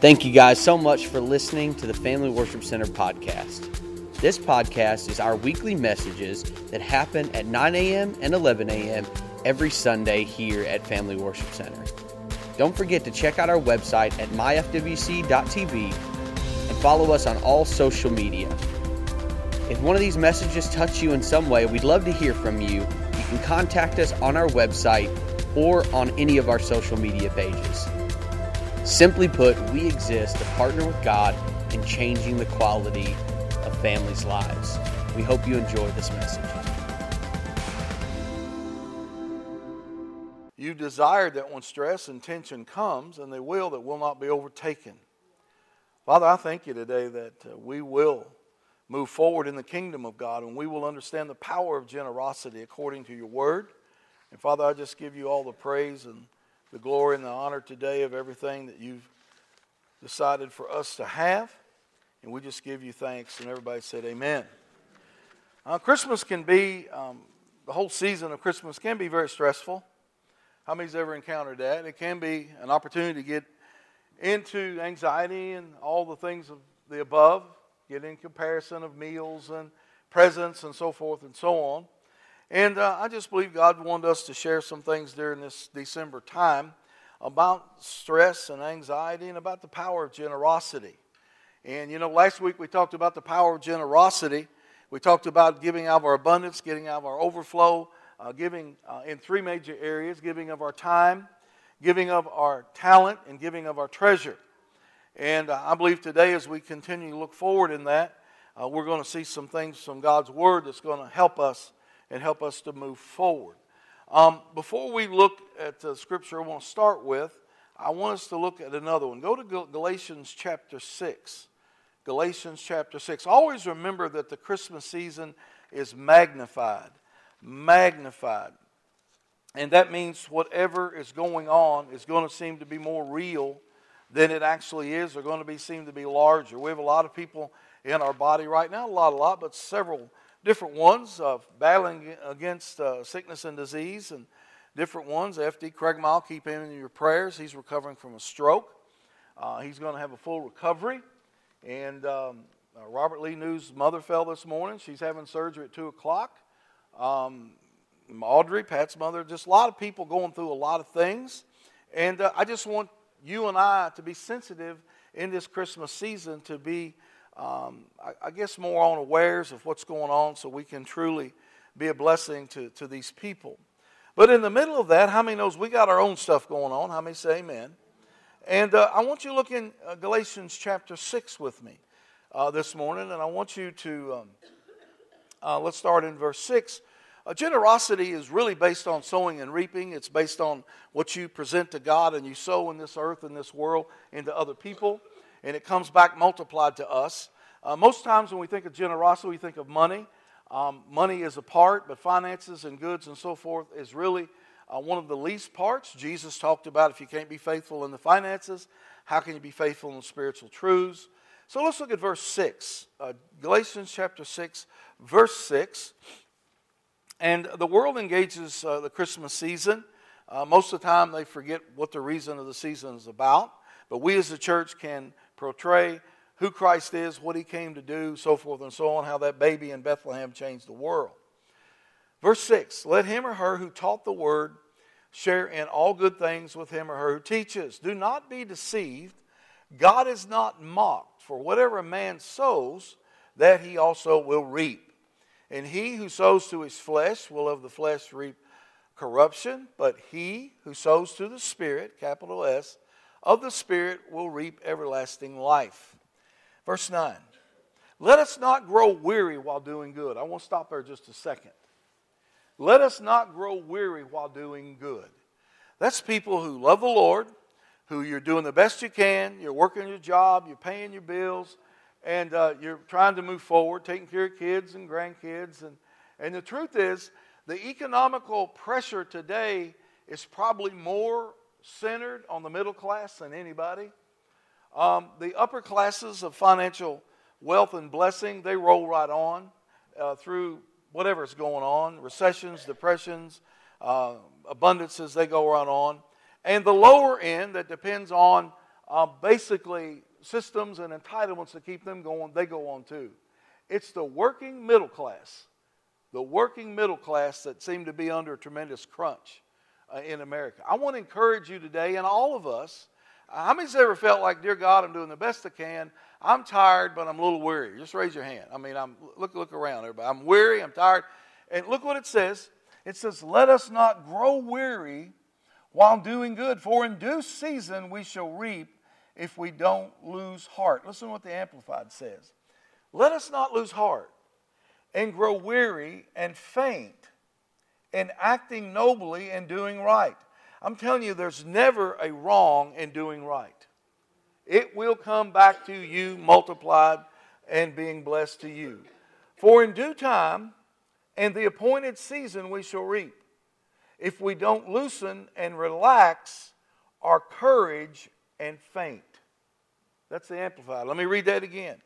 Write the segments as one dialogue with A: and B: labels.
A: Thank you guys so much for listening to the Family Worship Center podcast. This podcast is our weekly messages that happen at 9 a.m. and 11 a.m. every Sunday here at Family Worship Center. Don't forget to check out our website at myfwc.tv and follow us on all social media. If one of these messages touch you in some way, we'd love to hear from you. You can contact us on our website or on any of our social media pages. Simply put, we exist to partner with God in changing the quality of families' lives. We hope you enjoy this message.
B: You desire that when stress and tension comes, and they will, that will not be overtaken. Father, I thank you today that uh, we will move forward in the kingdom of God and we will understand the power of generosity according to your word. And Father, I just give you all the praise and the glory and the honor today of everything that you've decided for us to have. And we just give you thanks. And everybody said, Amen. Uh, Christmas can be, um, the whole season of Christmas can be very stressful. How many's ever encountered that? It can be an opportunity to get into anxiety and all the things of the above, get in comparison of meals and presents and so forth and so on. And uh, I just believe God wanted us to share some things during this December time about stress and anxiety and about the power of generosity. And you know, last week we talked about the power of generosity. We talked about giving out of our abundance, getting out of our overflow, uh, giving uh, in three major areas giving of our time, giving of our talent, and giving of our treasure. And uh, I believe today, as we continue to look forward in that, uh, we're going to see some things from God's Word that's going to help us and help us to move forward. Um, before we look at the scripture I want to start with, I want us to look at another one. Go to Galatians chapter 6. Galatians chapter 6. Always remember that the Christmas season is magnified. Magnified. And that means whatever is going on is going to seem to be more real than it actually is. They're going to be seem to be larger. We have a lot of people in our body right now, a lot, a lot, but several different ones of battling against uh, sickness and disease and different ones. F.D. Craig Mile, keep him in your prayers. He's recovering from a stroke. Uh, he's going to have a full recovery. And um, uh, Robert Lee News' mother fell this morning. She's having surgery at 2 o'clock. Um, Audrey, Pat's mother, just a lot of people going through a lot of things. And uh, I just want you and I to be sensitive in this Christmas season to be um, I, I, guess, more unawares of what's going on so we can truly be a blessing to, to these people. But in the middle of that, how many knows we got our own stuff going on? How many say amen? And uh, I want you to look in uh, Galatians chapter 6 with me uh, this morning, and I want you to, um, uh, let's start in verse 6. Uh, generosity is really based on sowing and reaping. It's based on what you present to God and you sow in this earth and this world into other people and it comes back multiplied to us. Uh, most times when we think of generosity, we think of money. Um, money is a part, but finances and goods and so forth is really uh, one of the least parts. Jesus talked about if you can't be faithful in the finances, how can you be faithful in the spiritual truths? So let's look at verse 6. Uh, Galatians chapter 6, verse 6. And the world engages uh, the Christmas season. Uh, most of the time, they forget what the reason of the season is about. But we as a church can portray who Christ is, what he came to do, so forth and so on, how that baby in Bethlehem changed the world. Verse 6 Let him or her who taught the word share in all good things with him or her who teaches. Do not be deceived. God is not mocked, for whatever a man sows, that he also will reap. And he who sows to his flesh will of the flesh reap corruption, but he who sows to the Spirit, capital S, of the Spirit will reap everlasting life. Verse 9 Let us not grow weary while doing good. I want to stop there just a second. Let us not grow weary while doing good. That's people who love the Lord, who you're doing the best you can, you're working your job, you're paying your bills, and uh, you're trying to move forward, taking care of kids and grandkids. And, and the truth is, the economical pressure today is probably more centered on the middle class than anybody. Um, the upper classes of financial wealth and blessing, they roll right on uh, through whatever's going on recessions, depressions, uh, abundances, they go right on. And the lower end that depends on uh, basically systems and entitlements to keep them going, they go on too. It's the working middle class, the working middle class that seem to be under a tremendous crunch uh, in America. I want to encourage you today, and all of us. Uh, how many's ever felt like, dear God, I'm doing the best I can. I'm tired, but I'm a little weary. Just raise your hand. I mean, I'm look look around, everybody. I'm weary. I'm tired. And look what it says. It says, "Let us not grow weary while doing good, for in due season we shall reap if we don't lose heart." Listen to what the Amplified says. Let us not lose heart and grow weary and faint in acting nobly and doing right. I'm telling you, there's never a wrong in doing right. It will come back to you multiplied and being blessed to you. For in due time and the appointed season we shall reap, if we don't loosen and relax our courage and faint. That's the Amplified. Let me read that again.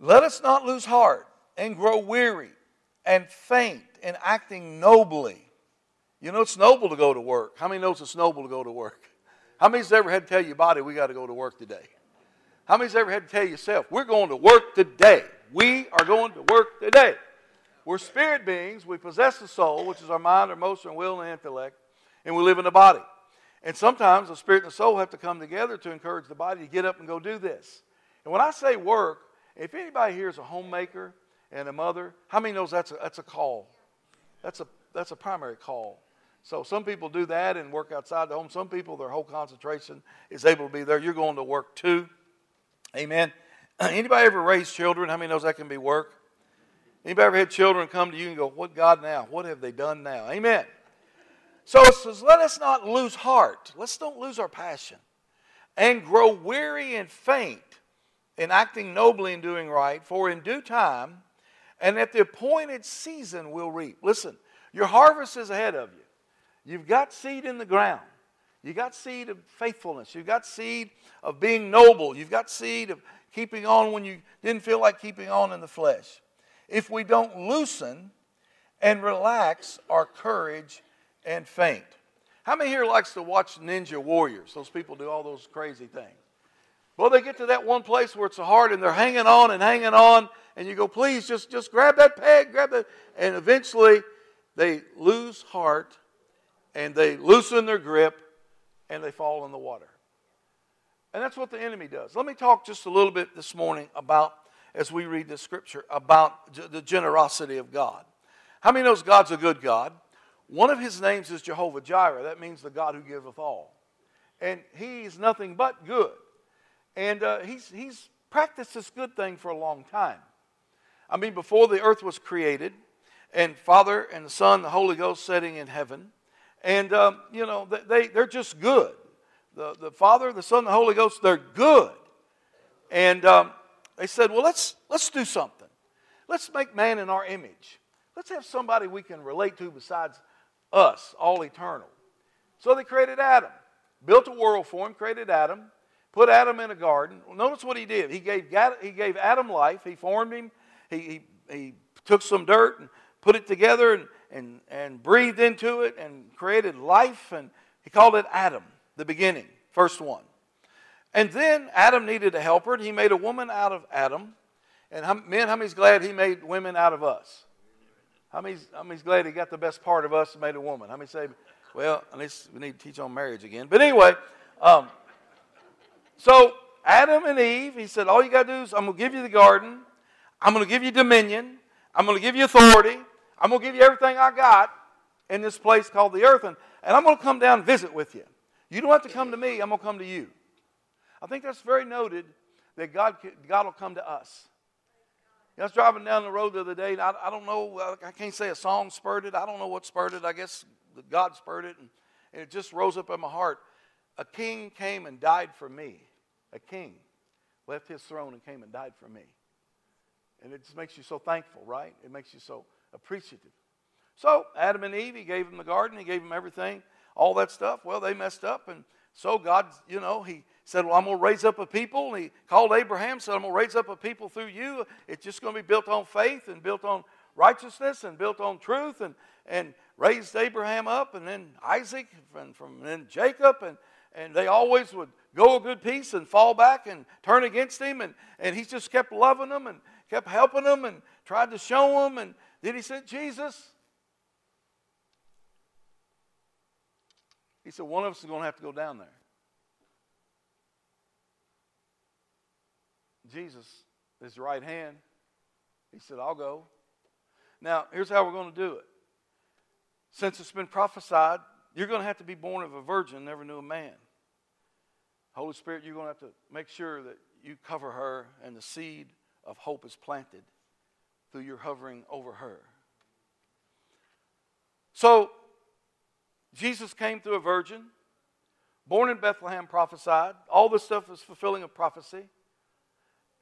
B: Let us not lose heart and grow weary and faint in acting nobly. You know, it's noble to go to work. How many knows it's noble to go to work? How many's ever had to tell your body, we got to go to work today? How many's ever had to tell yourself, we're going to work today? We are going to work today. We're spirit beings. We possess the soul, which is our mind, our emotion, will, and intellect, and we live in the body. And sometimes the spirit and the soul have to come together to encourage the body to get up and go do this. And when I say work, if anybody here is a homemaker and a mother, how many knows that's a, that's a call? That's a, that's a primary call. So some people do that and work outside the home. Some people, their whole concentration is able to be there. You're going to work too. Amen. Anybody ever raise children? How many knows that can be work? Anybody ever had children come to you and go, What God now? What have they done now? Amen. So it says, Let us not lose heart. Let's don't lose our passion. And grow weary and faint in acting nobly and doing right, for in due time and at the appointed season we'll reap. Listen, your harvest is ahead of you. You've got seed in the ground. You've got seed of faithfulness. You've got seed of being noble. You've got seed of keeping on when you didn't feel like keeping on in the flesh. If we don't loosen and relax our courage and faint. How many here likes to watch Ninja Warriors? Those people do all those crazy things. Well, they get to that one place where it's hard and they're hanging on and hanging on, and you go, please just, just grab that peg, grab that. And eventually they lose heart and they loosen their grip and they fall in the water. And that's what the enemy does. Let me talk just a little bit this morning about, as we read the scripture, about the generosity of God. How many knows God's a good God? One of his names is Jehovah Jireh. That means the God who giveth all. And he's nothing but good. And uh, he's, he's practiced this good thing for a long time. I mean, before the earth was created, and Father and Son, the Holy Ghost sitting in heaven, and, um, you know, they, they're just good. The, the Father, the Son, the Holy Ghost, they're good. And um, they said, well, let's, let's do something. Let's make man in our image. Let's have somebody we can relate to besides us, all eternal. So they created Adam, built a world for him, created Adam, put Adam in a garden. Notice what he did. He gave, he gave Adam life, he formed him, he, he, he took some dirt and put it together and and, and breathed into it and created life. And he called it Adam, the beginning, first one. And then Adam needed a helper, and he made a woman out of Adam. And how, men, how many's glad he made women out of us? How many's, how many's glad he got the best part of us and made a woman? How many say, well, at least we need to teach on marriage again. But anyway, um, so Adam and Eve, he said, all you got to do is I'm going to give you the garden. I'm going to give you dominion. I'm going to give you authority. I'm going to give you everything I got in this place called the earth, and, and I'm going to come down and visit with you. You don't have to come to me, I'm going to come to you. I think that's very noted that God, God will come to us. I was driving down the road the other day, and I, I don't know, I can't say a song spurred it. I don't know what spurred it. I guess God spurred it, and, and it just rose up in my heart. A king came and died for me. A king left his throne and came and died for me. And it just makes you so thankful, right? It makes you so appreciative. So, Adam and Eve, he gave them the garden, he gave them everything, all that stuff. Well, they messed up, and so God, you know, he said, Well, I'm going to raise up a people. And he called Abraham, said, I'm going to raise up a people through you. It's just going to be built on faith and built on righteousness and built on truth, and, and raised Abraham up, and then Isaac, and from and then Jacob, and, and they always would go a good piece and fall back and turn against him. And, and he just kept loving them and kept helping them and tried to show them. And then he said, Jesus. He said, one of us is going to have to go down there. Jesus, his right hand, he said, I'll go. Now, here's how we're going to do it. Since it's been prophesied, you're going to have to be born of a virgin, never knew a man. Holy Spirit, you're going to have to make sure that you cover her and the seed of hope is planted through your hovering over her. So, Jesus came through a virgin, born in Bethlehem, prophesied. All this stuff is fulfilling a prophecy.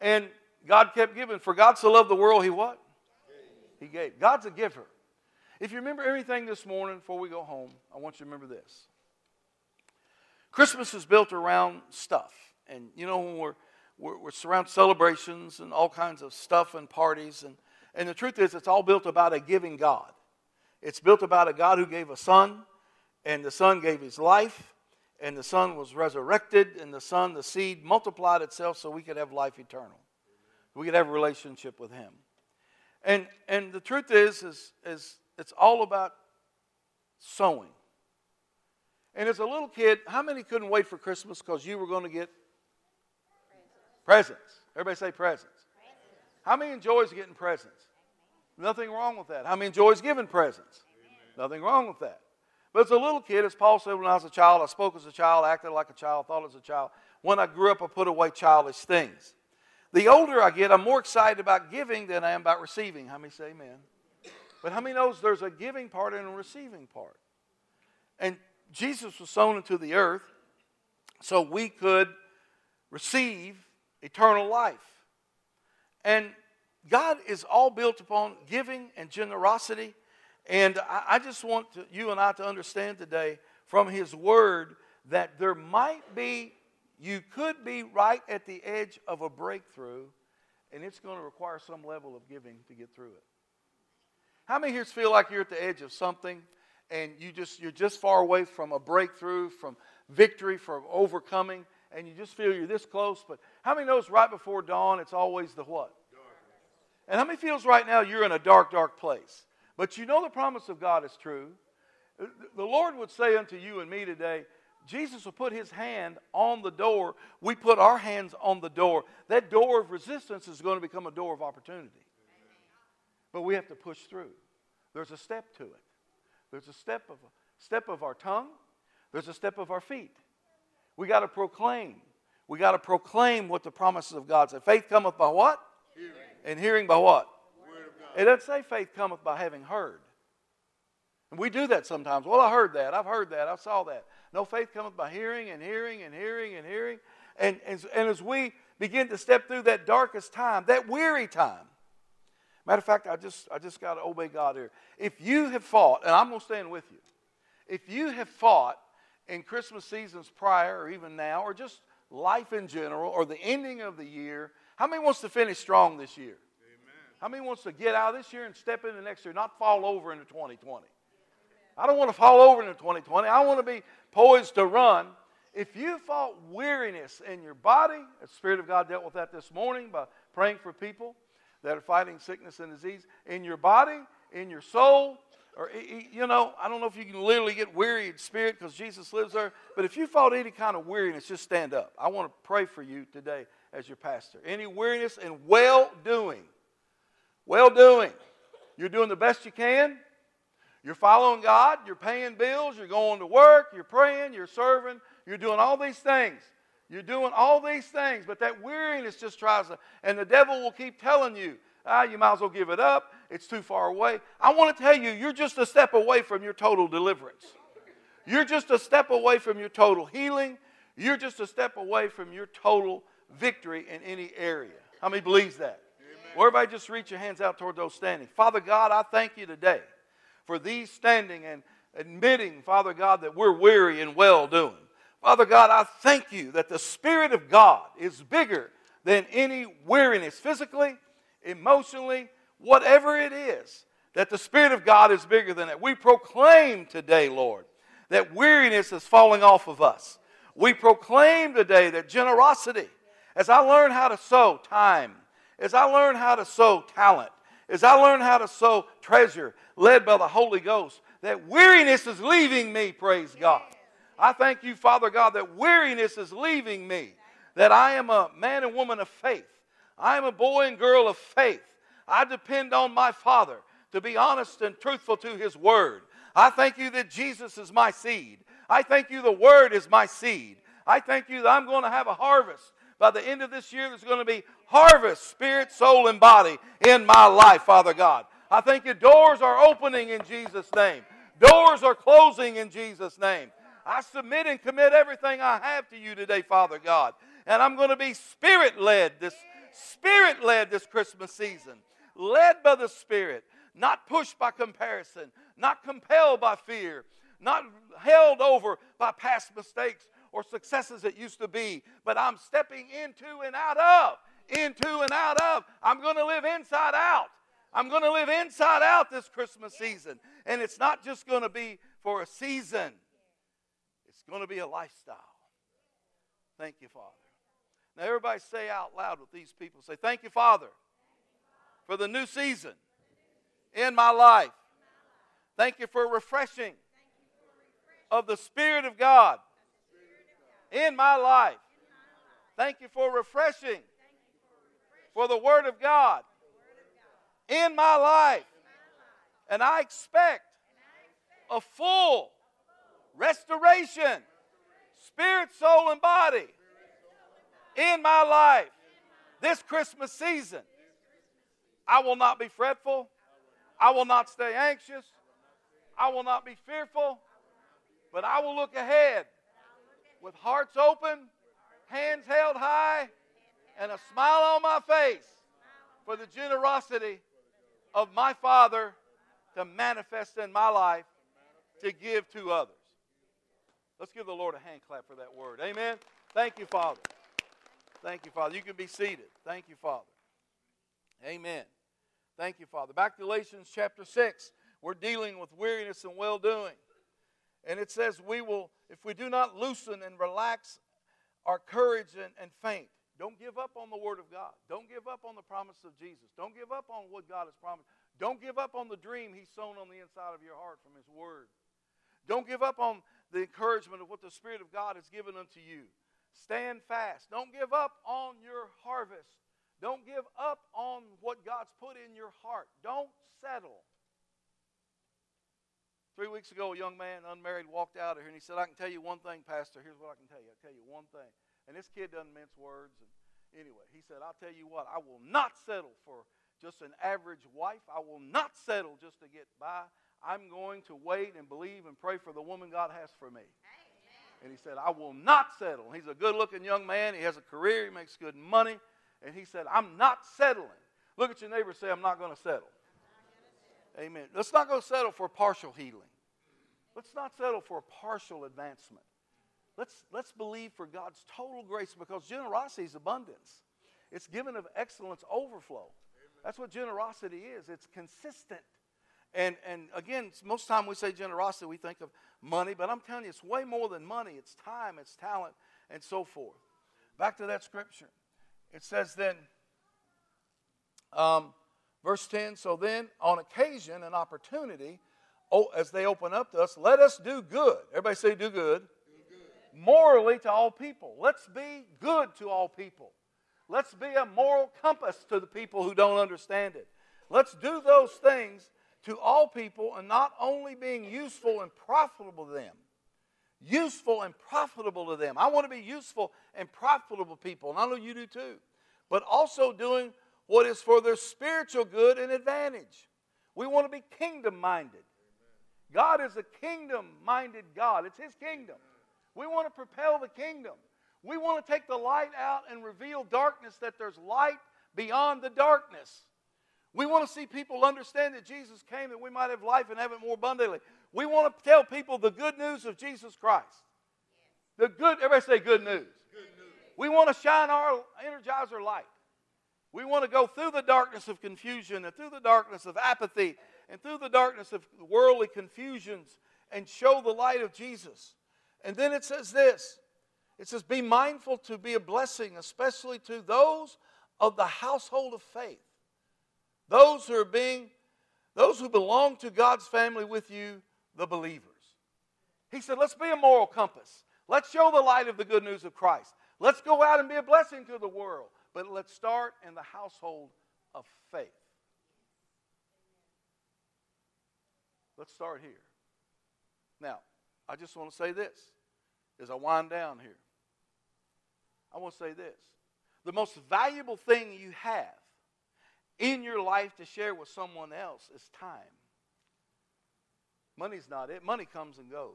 B: And God kept giving. For God so loved the world, He what? He gave. God's a giver. If you remember everything this morning before we go home, I want you to remember this. Christmas is built around stuff. And you know, when we're, we're, we're celebrations and all kinds of stuff and parties. And, and the truth is, it's all built about a giving God. It's built about a God who gave a son, and the son gave his life, and the son was resurrected, and the son, the seed, multiplied itself so we could have life eternal. We could have a relationship with him. And, and the truth is, is, is it's all about sowing. And as a little kid, how many couldn't wait for Christmas because you were going to get presents? Everybody say presents. presents. How many enjoys getting presents? Nothing wrong with that. How many enjoys giving presents? Amen. Nothing wrong with that. But as a little kid, as Paul said when I was a child, I spoke as a child, acted like a child, thought as a child. When I grew up, I put away childish things. The older I get, I'm more excited about giving than I am about receiving. How many say amen? But how many knows there's a giving part and a receiving part? And Jesus was sown into the earth so we could receive eternal life. And God is all built upon giving and generosity. And I, I just want to, you and I to understand today from His Word that there might be, you could be right at the edge of a breakthrough, and it's going to require some level of giving to get through it. How many here feel like you're at the edge of something and you just you're just far away from a breakthrough, from victory, from overcoming, and you just feel you're this close? But how many knows right before dawn it's always the what? And how many feels right now you're in a dark, dark place? But you know the promise of God is true. The Lord would say unto you and me today, Jesus will put his hand on the door. We put our hands on the door. That door of resistance is going to become a door of opportunity. But we have to push through. There's a step to it. There's a step of a step of our tongue. There's a step of our feet. We got to proclaim. We got to proclaim what the promises of God say. Faith cometh by what? Hearing. And hearing by what? It doesn't say faith cometh by having heard. And we do that sometimes. Well, I heard that. I've heard that. I saw that. No, faith cometh by hearing and hearing and hearing and hearing. And, and, and as we begin to step through that darkest time, that weary time, Matter of fact, I just, I just got to obey God here. If you have fought, and I'm going to stand with you, if you have fought in Christmas seasons prior, or even now, or just life in general, or the ending of the year, how many wants to finish strong this year? Amen. How many wants to get out of this year and step into next year, not fall over into 2020? I don't want to fall over into 2020. I want to be poised to run. If you fought weariness in your body, the Spirit of God dealt with that this morning by praying for people that are fighting sickness and disease in your body, in your soul, or you know, I don't know if you can literally get weary in spirit because Jesus lives there, but if you felt any kind of weariness, just stand up. I want to pray for you today as your pastor. Any weariness and well doing. Well doing. You're doing the best you can. You're following God, you're paying bills, you're going to work, you're praying, you're serving, you're doing all these things. You're doing all these things, but that weariness just tries to, and the devil will keep telling you, ah, you might as well give it up. It's too far away. I want to tell you, you're just a step away from your total deliverance. You're just a step away from your total healing. You're just a step away from your total victory in any area. How many believes that? Well, everybody just reach your hands out toward those standing. Father God, I thank you today for these standing and admitting, Father God, that we're weary and well doing. Father God, I thank you that the Spirit of God is bigger than any weariness, physically, emotionally, whatever it is, that the Spirit of God is bigger than that. We proclaim today, Lord, that weariness is falling off of us. We proclaim today that generosity, as I learn how to sow time, as I learn how to sow talent, as I learn how to sow treasure led by the Holy Ghost, that weariness is leaving me, praise God. I thank you, Father God, that weariness is leaving me, that I am a man and woman of faith. I am a boy and girl of faith. I depend on my Father to be honest and truthful to His Word. I thank you that Jesus is my seed. I thank you the Word is my seed. I thank you that I'm going to have a harvest. By the end of this year, there's going to be harvest, spirit, soul, and body in my life, Father God. I thank you doors are opening in Jesus' name. Doors are closing in Jesus' name. I submit and commit everything I have to you today, Father God. And I'm going to be spirit led this spirit led this Christmas season. Led by the Spirit, not pushed by comparison, not compelled by fear, not held over by past mistakes or successes that used to be, but I'm stepping into and out of, into and out of. I'm going to live inside out. I'm going to live inside out this Christmas season. And it's not just going to be for a season, it's going to be a lifestyle. Thank you, Father. Now, everybody say out loud with these people say, Thank you, Father, for the new season in my life. Thank you for refreshing of the Spirit of God in my life. Thank you for refreshing for the Word of God in my life. And I expect a full restoration, spirit, soul, and body in my life this Christmas season. I will not be fretful. I will not stay anxious. I will not be fearful. But I will look ahead with hearts open, hands held high, and a smile on my face for the generosity of my Father to manifest in my life to give to others. Let's give the Lord a hand clap for that word. Amen. Thank you, Father. Thank you, Father. You can be seated. Thank you, Father. Amen. Thank you, Father. Back to Galatians chapter 6. We're dealing with weariness and well doing. And it says, We will, if we do not loosen and relax our courage and, and faint, don't give up on the Word of God. Don't give up on the promise of Jesus. Don't give up on what God has promised. Don't give up on the dream He's sown on the inside of your heart from His Word. Don't give up on the encouragement of what the Spirit of God has given unto you. Stand fast. Don't give up on your harvest. Don't give up on what God's put in your heart. Don't settle. Three weeks ago, a young man, unmarried, walked out of here and he said, I can tell you one thing, Pastor. Here's what I can tell you. I'll tell you one thing. And this kid doesn't mince words. And anyway, he said, I'll tell you what, I will not settle for just an average wife. I will not settle just to get by. I'm going to wait and believe and pray for the woman God has for me. And he said, I will not settle. He's a good looking young man. He has a career. He makes good money. And he said, I'm not settling. Look at your neighbor say, I'm not going to settle. Amen. Let's not go settle for partial healing. Let's not settle for a partial advancement. Let's, let's believe for God's total grace because generosity is abundance. It's given of excellence overflow. That's what generosity is. It's consistent. And, and again, most time we say generosity, we think of money, but I'm telling you, it's way more than money. It's time, it's talent, and so forth. Back to that scripture. It says then, um, verse 10 So then, on occasion and opportunity, oh, as they open up to us, let us do good. Everybody say, do good. do good. Morally to all people. Let's be good to all people. Let's be a moral compass to the people who don't understand it. Let's do those things to all people and not only being useful and profitable to them. Useful and profitable to them. I want to be useful and profitable people, and I know you do too. But also doing what is for their spiritual good and advantage. We want to be kingdom minded. God is a kingdom minded God, it's His kingdom. We want to propel the kingdom. We want to take the light out and reveal darkness that there's light beyond the darkness. We want to see people understand that Jesus came that we might have life and have it more abundantly. We want to tell people the good news of Jesus Christ. The good, everybody say good news. Good news. We want to shine our energizer light. We want to go through the darkness of confusion and through the darkness of apathy and through the darkness of worldly confusions and show the light of Jesus. And then it says this It says, Be mindful to be a blessing, especially to those of the household of faith. Those who are being, those who belong to God's family with you, the believers. He said, Let's be a moral compass. Let's show the light of the good news of Christ. Let's go out and be a blessing to the world. But let's start in the household of faith. Let's start here. Now, I just want to say this as I wind down here. I want to say this. The most valuable thing you have in your life to share with someone else is time. Money's not it. Money comes and goes.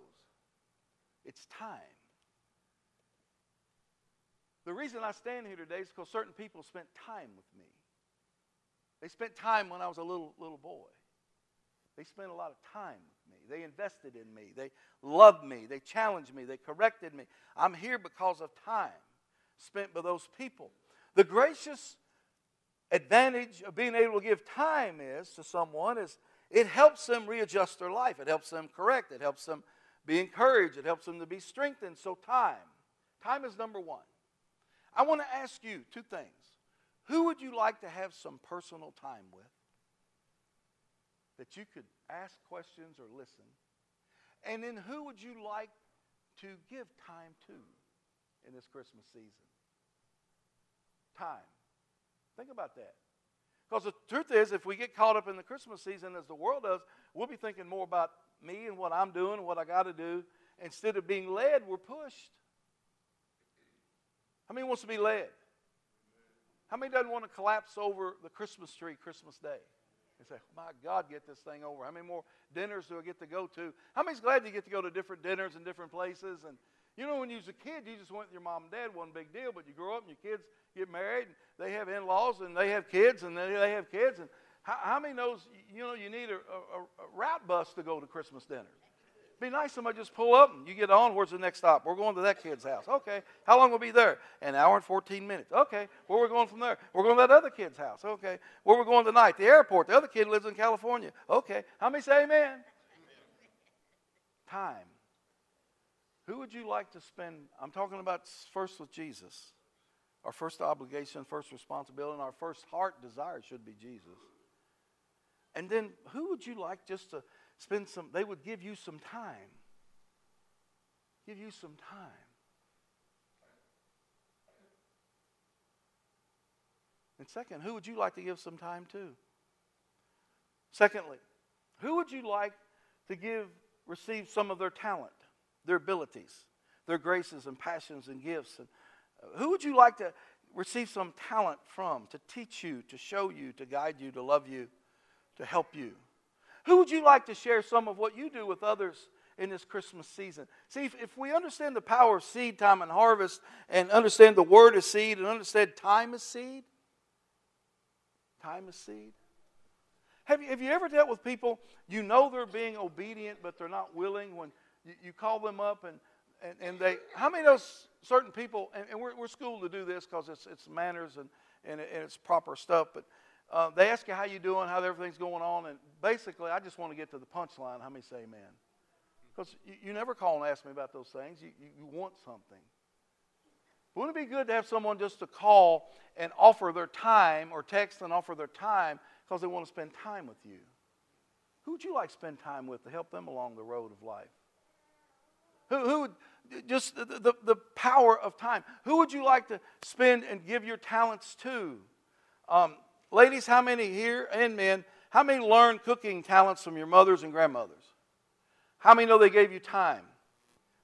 B: It's time. The reason I stand here today is because certain people spent time with me. They spent time when I was a little little boy. They spent a lot of time with me. They invested in me. They loved me. They challenged me. They corrected me. I'm here because of time spent by those people. The gracious advantage of being able to give time is to someone is it helps them readjust their life. It helps them correct. It helps them be encouraged. It helps them to be strengthened. So time. Time is number one. I want to ask you two things. Who would you like to have some personal time with? That you could ask questions or listen. And then who would you like to give time to? in this Christmas season. Time. Think about that. Because the truth is, if we get caught up in the Christmas season as the world does, we'll be thinking more about me and what I'm doing and what I got to do. Instead of being led, we're pushed. How many wants to be led? How many doesn't want to collapse over the Christmas tree Christmas Day? And say, my God, get this thing over. How many more dinners do I get to go to? How many's glad you get to go to different dinners and different places and you know, when you was a kid, you just went with your mom and dad, one big deal. But you grow up and your kids get married, and they have in-laws, and they have kids, and they, they have kids. And how, how many knows, you know, you need a, a, a route bus to go to Christmas dinner? Be nice if somebody just pull up and you get on. Where's the next stop? We're going to that kid's house. Okay. How long will we be there? An hour and 14 minutes. Okay. Where we're going from there? We're going to that other kid's house. Okay. Where we're going tonight? The airport. The other kid lives in California. Okay. How many say amen? Time. Who would you like to spend? I'm talking about first with Jesus. Our first obligation, first responsibility, and our first heart desire should be Jesus. And then who would you like just to spend some, they would give you some time. Give you some time. And second, who would you like to give some time to? Secondly, who would you like to give, receive some of their talent? Their abilities, their graces and passions and gifts. And uh, who would you like to receive some talent from to teach you, to show you, to guide you, to love you, to help you? Who would you like to share some of what you do with others in this Christmas season? See, if, if we understand the power of seed time and harvest, and understand the word is seed, and understand time is seed, time is seed. Have you, have you ever dealt with people, you know they're being obedient, but they're not willing when you, you call them up and, and, and they, how many of those certain people, and, and we're, we're schooled to do this because it's, it's manners and, and, and it's proper stuff, but uh, they ask you how you doing, how everything's going on, and basically I just want to get to the punchline. How many say amen? Because you, you, never call and ask me about those things. You, you, you want something. Wouldn't it be good to have someone just to call and offer their time or text and offer their time because they want to spend time with you? Who would you like to spend time with to help them along the road of life? Who, who would, just the, the, the, power of time. Who would you like to spend and give your talents to? Um, ladies, how many here, and men, how many learned cooking talents from your mothers and grandmothers? How many know they gave you time?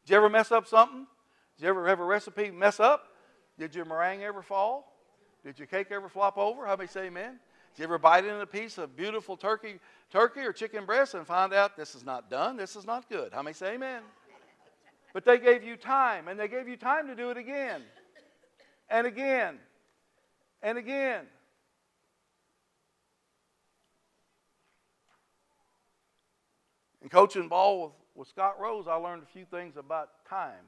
B: Did you ever mess up something? Did you ever have a recipe mess up? Did your meringue ever fall? Did your cake ever flop over? How many say amen? Did you ever bite into a piece of beautiful turkey, turkey or chicken breast and find out this is not done, this is not good? How many say amen? But they gave you time, and they gave you time to do it again, and again, and again. In coaching ball with, with Scott Rose, I learned a few things about time.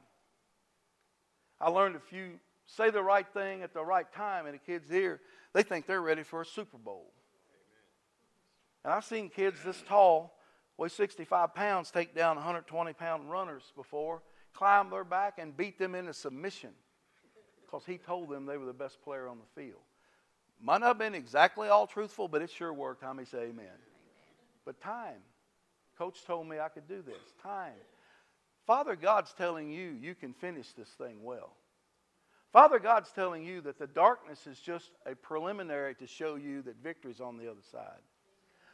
B: I learned a few say the right thing at the right time, and the kids here, they think they're ready for a Super Bowl. And I've seen kids this tall, weigh 65 pounds, take down 120 pound runners before, climb their back and beat them into submission because he told them they were the best player on the field. Might not have been exactly all truthful, but it sure worked. How many say amen? amen? But time. Coach told me I could do this. Time. Father God's telling you you can finish this thing well. Father God's telling you that the darkness is just a preliminary to show you that victory's on the other side.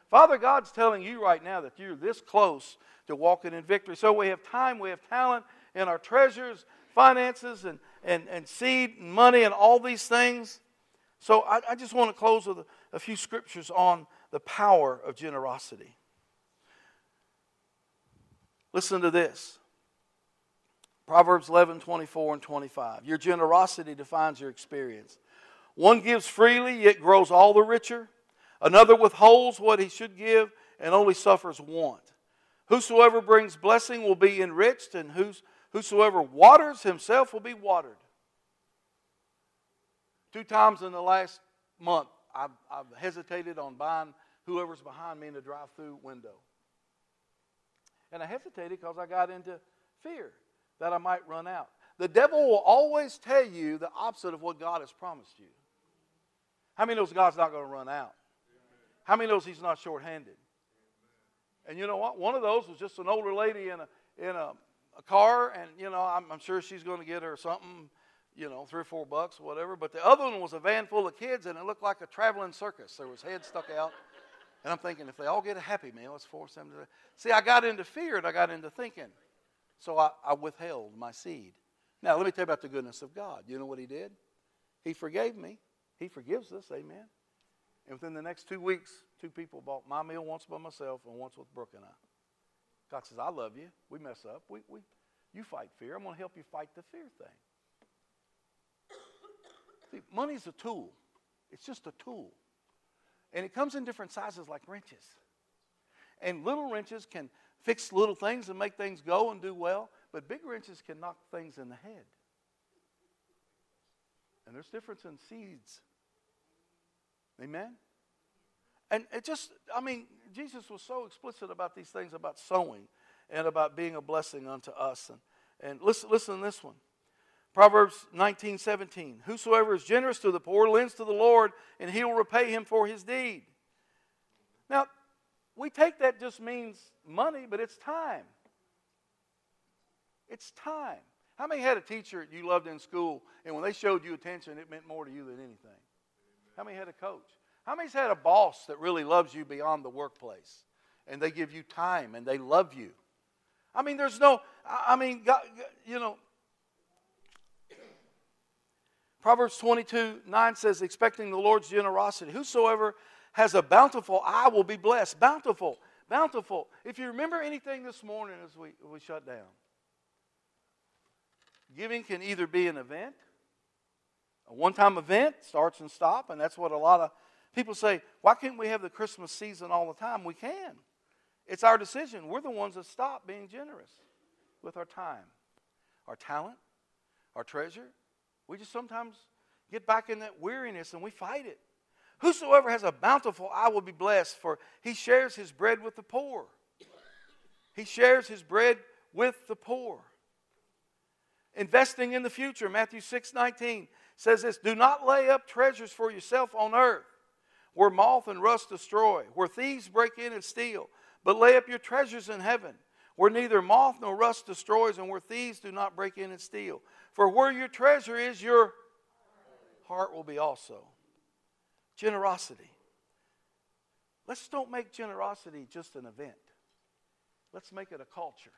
B: Father God's telling you right now that you're this close to walking in victory. So we have time, we have talent, and our treasures, finances, and, and, and seed, and money, and all these things. So I, I just want to close with a, a few scriptures on the power of generosity. Listen to this. Proverbs 11, 24 and 25. Your generosity defines your experience. One gives freely, yet grows all the richer. Another withholds what he should give and only suffers want. Whosoever brings blessing will be enriched, and whosoever waters himself will be watered. Two times in the last month, I've, I've hesitated on buying whoever's behind me in the drive through window. And I hesitated because I got into fear that I might run out. The devil will always tell you the opposite of what God has promised you. How many knows God's not going to run out? How many knows He's not short-handed? And you know what? One of those was just an older lady in a in a, a car, and you know I'm, I'm sure she's going to get her something, you know, three or four bucks, whatever. But the other one was a van full of kids, and it looked like a traveling circus. There was heads stuck out. And I'm thinking, if they all get a Happy Meal, let's force them to. See, I got into fear and I got into thinking. So I, I withheld my seed. Now, let me tell you about the goodness of God. You know what He did? He forgave me. He forgives us. Amen. And within the next two weeks, two people bought my meal once by myself and once with Brooke and I. God says, I love you. We mess up. We, we, you fight fear. I'm going to help you fight the fear thing. See, money's a tool. It's just a tool. And it comes in different sizes like wrenches. And little wrenches can fix little things and make things go and do well, but big wrenches can knock things in the head. And there's difference in seeds. Amen? And it just, I mean, Jesus was so explicit about these things about sowing and about being a blessing unto us. And, and listen, listen to this one. Proverbs 19, 17. Whosoever is generous to the poor lends to the Lord, and he will repay him for his deed. Now, we take that just means money, but it's time. It's time. How many had a teacher you loved in school, and when they showed you attention, it meant more to you than anything? How many had a coach? How many's had a boss that really loves you beyond the workplace, and they give you time and they love you? I mean, there's no, I mean, God, you know, Proverbs 22 9 says, expecting the Lord's generosity. Whosoever has a bountiful eye will be blessed. Bountiful, bountiful. If you remember anything this morning as we, we shut down, giving can either be an event, a one time event, starts and stop, and that's what a lot of people say. Why can't we have the Christmas season all the time? We can. It's our decision. We're the ones that stop being generous with our time, our talent, our treasure. We just sometimes get back in that weariness and we fight it. Whosoever has a bountiful eye will be blessed, for he shares his bread with the poor. He shares his bread with the poor. Investing in the future, Matthew 6 19 says this Do not lay up treasures for yourself on earth, where moth and rust destroy, where thieves break in and steal, but lay up your treasures in heaven, where neither moth nor rust destroys, and where thieves do not break in and steal. For where your treasure is, your heart will be also. Generosity. Let's don't make generosity just an event. Let's make it a culture.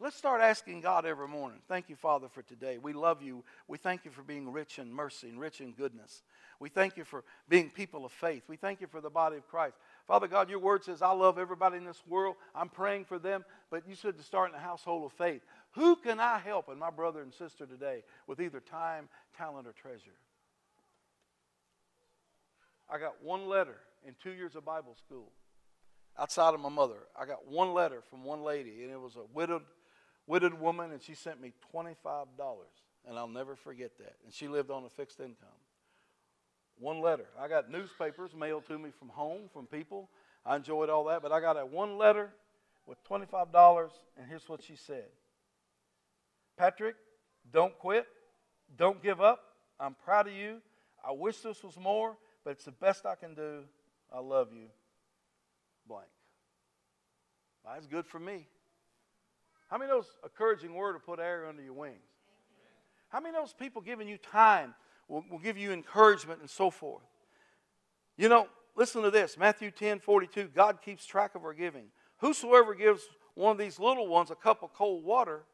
B: Let's start asking God every morning. Thank you, Father, for today. We love you. We thank you for being rich in mercy and rich in goodness. We thank you for being people of faith. We thank you for the body of Christ. Father God, your word says, I love everybody in this world. I'm praying for them, but you said to start in a household of faith. Who can I help in my brother and sister today with either time, talent, or treasure? I got one letter in two years of Bible school outside of my mother. I got one letter from one lady, and it was a widowed, widowed woman, and she sent me $25. And I'll never forget that. And she lived on a fixed income. One letter. I got newspapers mailed to me from home, from people. I enjoyed all that, but I got a one letter with $25, and here's what she said Patrick, don't quit. Don't give up. I'm proud of you. I wish this was more, but it's the best I can do. I love you. Blank. That's good for me. How many knows a encouraging word to put air under your wings? How many of those people giving you time will, will give you encouragement and so forth? You know, listen to this Matthew 10 42. God keeps track of our giving. Whosoever gives one of these little ones a cup of cold water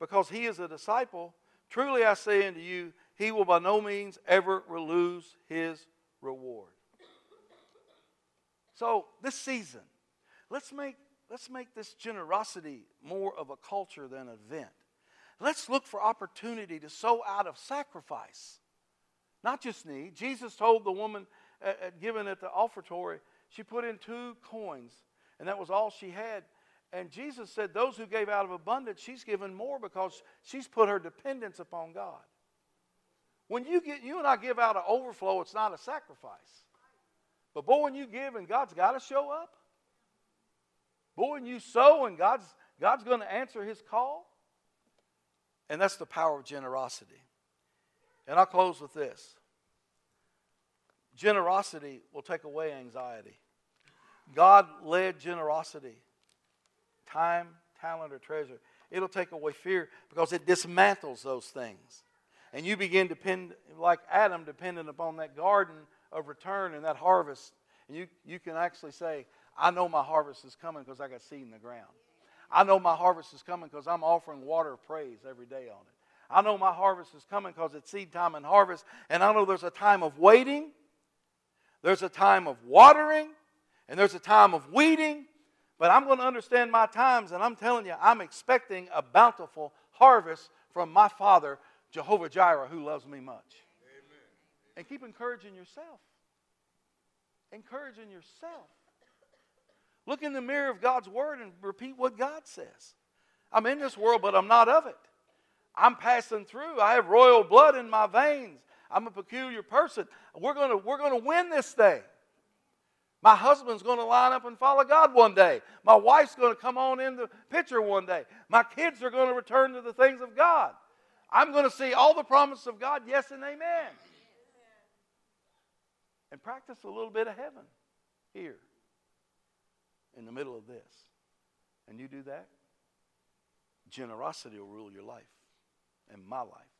B: because he is a disciple, truly I say unto you, he will by no means ever lose his reward. So, this season, let's make, let's make this generosity more of a culture than an event. Let's look for opportunity to sow out of sacrifice, not just need. Jesus told the woman at, at given at the offertory, she put in two coins, and that was all she had. And Jesus said, Those who gave out of abundance, she's given more because she's put her dependence upon God. When you get you and I give out an overflow, it's not a sacrifice. But boy, when you give and God's got to show up. Boy, when you sow and God's God's going to answer his call. And that's the power of generosity. And I'll close with this. Generosity will take away anxiety. God led generosity, time, talent, or treasure. It'll take away fear because it dismantles those things. And you begin to depend, like Adam, dependent upon that garden of return and that harvest. And you, you can actually say, I know my harvest is coming because I got seed in the ground. I know my harvest is coming because I'm offering water of praise every day on it. I know my harvest is coming because it's seed time and harvest. And I know there's a time of waiting there's a time of watering, and there's a time of weeding. But I'm going to understand my times, and I'm telling you, I'm expecting a bountiful harvest from my Father, Jehovah Jireh, who loves me much. Amen. And keep encouraging yourself. Encouraging yourself. Look in the mirror of God's Word and repeat what God says. I'm in this world, but I'm not of it. I'm passing through. I have royal blood in my veins. I'm a peculiar person. We're going to, we're going to win this thing. My husband's going to line up and follow God one day. My wife's going to come on in the picture one day. My kids are going to return to the things of God. I'm going to see all the promises of God, yes and amen. And practice a little bit of heaven here in the middle of this. And you do that, generosity will rule your life and my life.